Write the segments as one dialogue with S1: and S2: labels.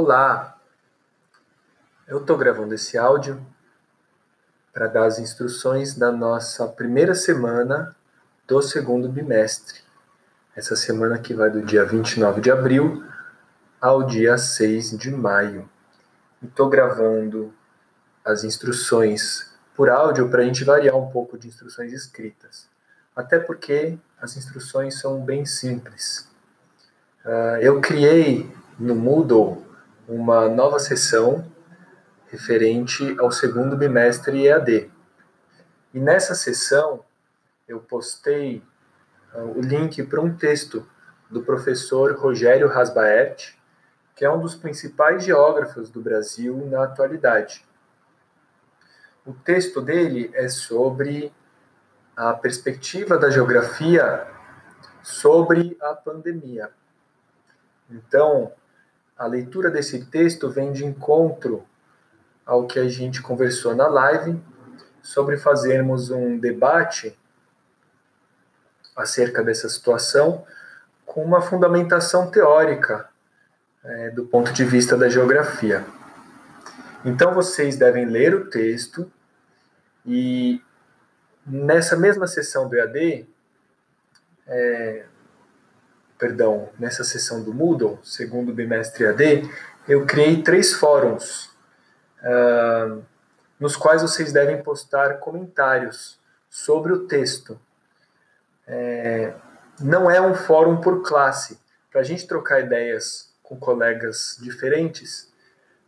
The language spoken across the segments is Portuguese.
S1: Olá, eu estou gravando esse áudio para dar as instruções da nossa primeira semana do segundo bimestre. Essa semana que vai do dia 29 de abril ao dia 6 de maio. Estou gravando as instruções por áudio para a gente variar um pouco de instruções escritas. Até porque as instruções são bem simples. Uh, eu criei no Moodle uma nova sessão referente ao segundo bimestre EAD. E nessa sessão eu postei uh, o link para um texto do professor Rogério Rasbaert, que é um dos principais geógrafos do Brasil na atualidade. O texto dele é sobre a perspectiva da geografia sobre a pandemia. Então, a leitura desse texto vem de encontro ao que a gente conversou na live sobre fazermos um debate acerca dessa situação com uma fundamentação teórica é, do ponto de vista da geografia. Então vocês devem ler o texto e nessa mesma sessão do EAD, é, perdão, nessa sessão do Moodle, segundo bimestre AD, eu criei três fóruns uh, nos quais vocês devem postar comentários sobre o texto. É, não é um fórum por classe. Para a gente trocar ideias com colegas diferentes,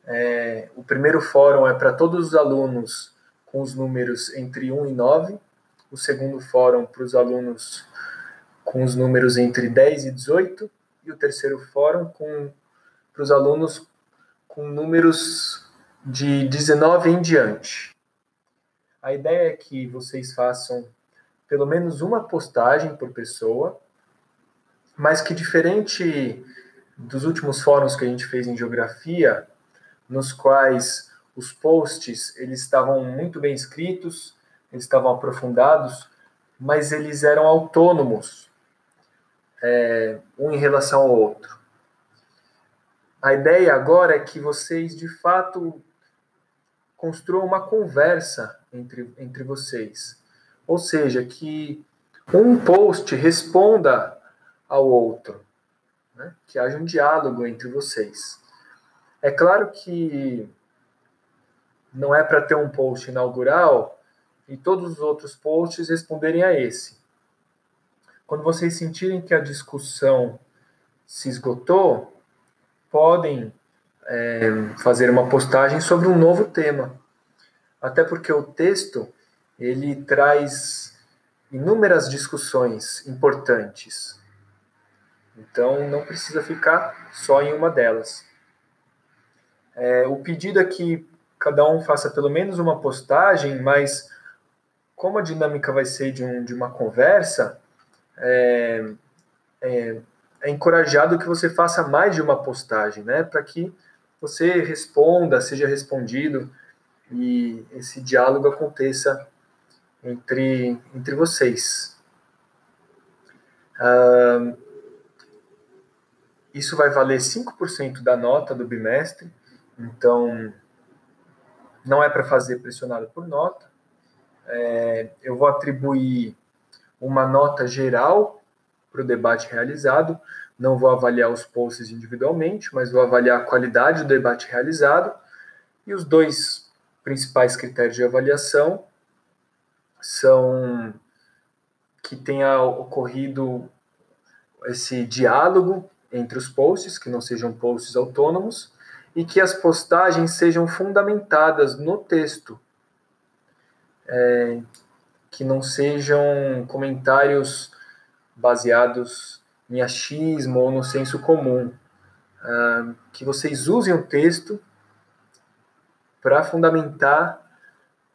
S1: é, o primeiro fórum é para todos os alunos com os números entre 1 e 9, o segundo fórum para os alunos com os números entre 10 e 18, e o terceiro fórum com, para os alunos com números de 19 em diante. A ideia é que vocês façam pelo menos uma postagem por pessoa, mas que diferente dos últimos fóruns que a gente fez em geografia, nos quais os posts eles estavam muito bem escritos, eles estavam aprofundados, mas eles eram autônomos é, um em relação ao outro. A ideia agora é que vocês, de fato, construam uma conversa entre, entre vocês. Ou seja, que um post responda ao outro, né? que haja um diálogo entre vocês. É claro que não é para ter um post inaugural e todos os outros posts responderem a esse. Quando vocês sentirem que a discussão se esgotou, podem é, fazer uma postagem sobre um novo tema. Até porque o texto ele traz inúmeras discussões importantes. Então não precisa ficar só em uma delas. É, o pedido é que cada um faça pelo menos uma postagem, mas como a dinâmica vai ser de, um, de uma conversa, é, é, é encorajado que você faça mais de uma postagem, né? Para que você responda, seja respondido e esse diálogo aconteça entre, entre vocês. Isso vai valer 5% da nota do bimestre, então não é para fazer pressionado por nota. É, eu vou atribuir uma nota geral para o debate realizado. Não vou avaliar os posts individualmente, mas vou avaliar a qualidade do debate realizado. E os dois principais critérios de avaliação são que tenha ocorrido esse diálogo entre os posts, que não sejam posts autônomos, e que as postagens sejam fundamentadas no texto. É, que não sejam comentários baseados em achismo ou no senso comum. Uh, que vocês usem o texto para fundamentar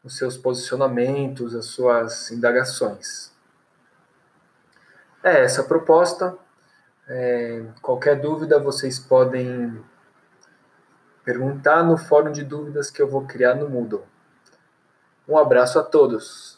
S1: os seus posicionamentos, as suas indagações. É essa a proposta. É, qualquer dúvida vocês podem perguntar no fórum de dúvidas que eu vou criar no Moodle. Um abraço a todos.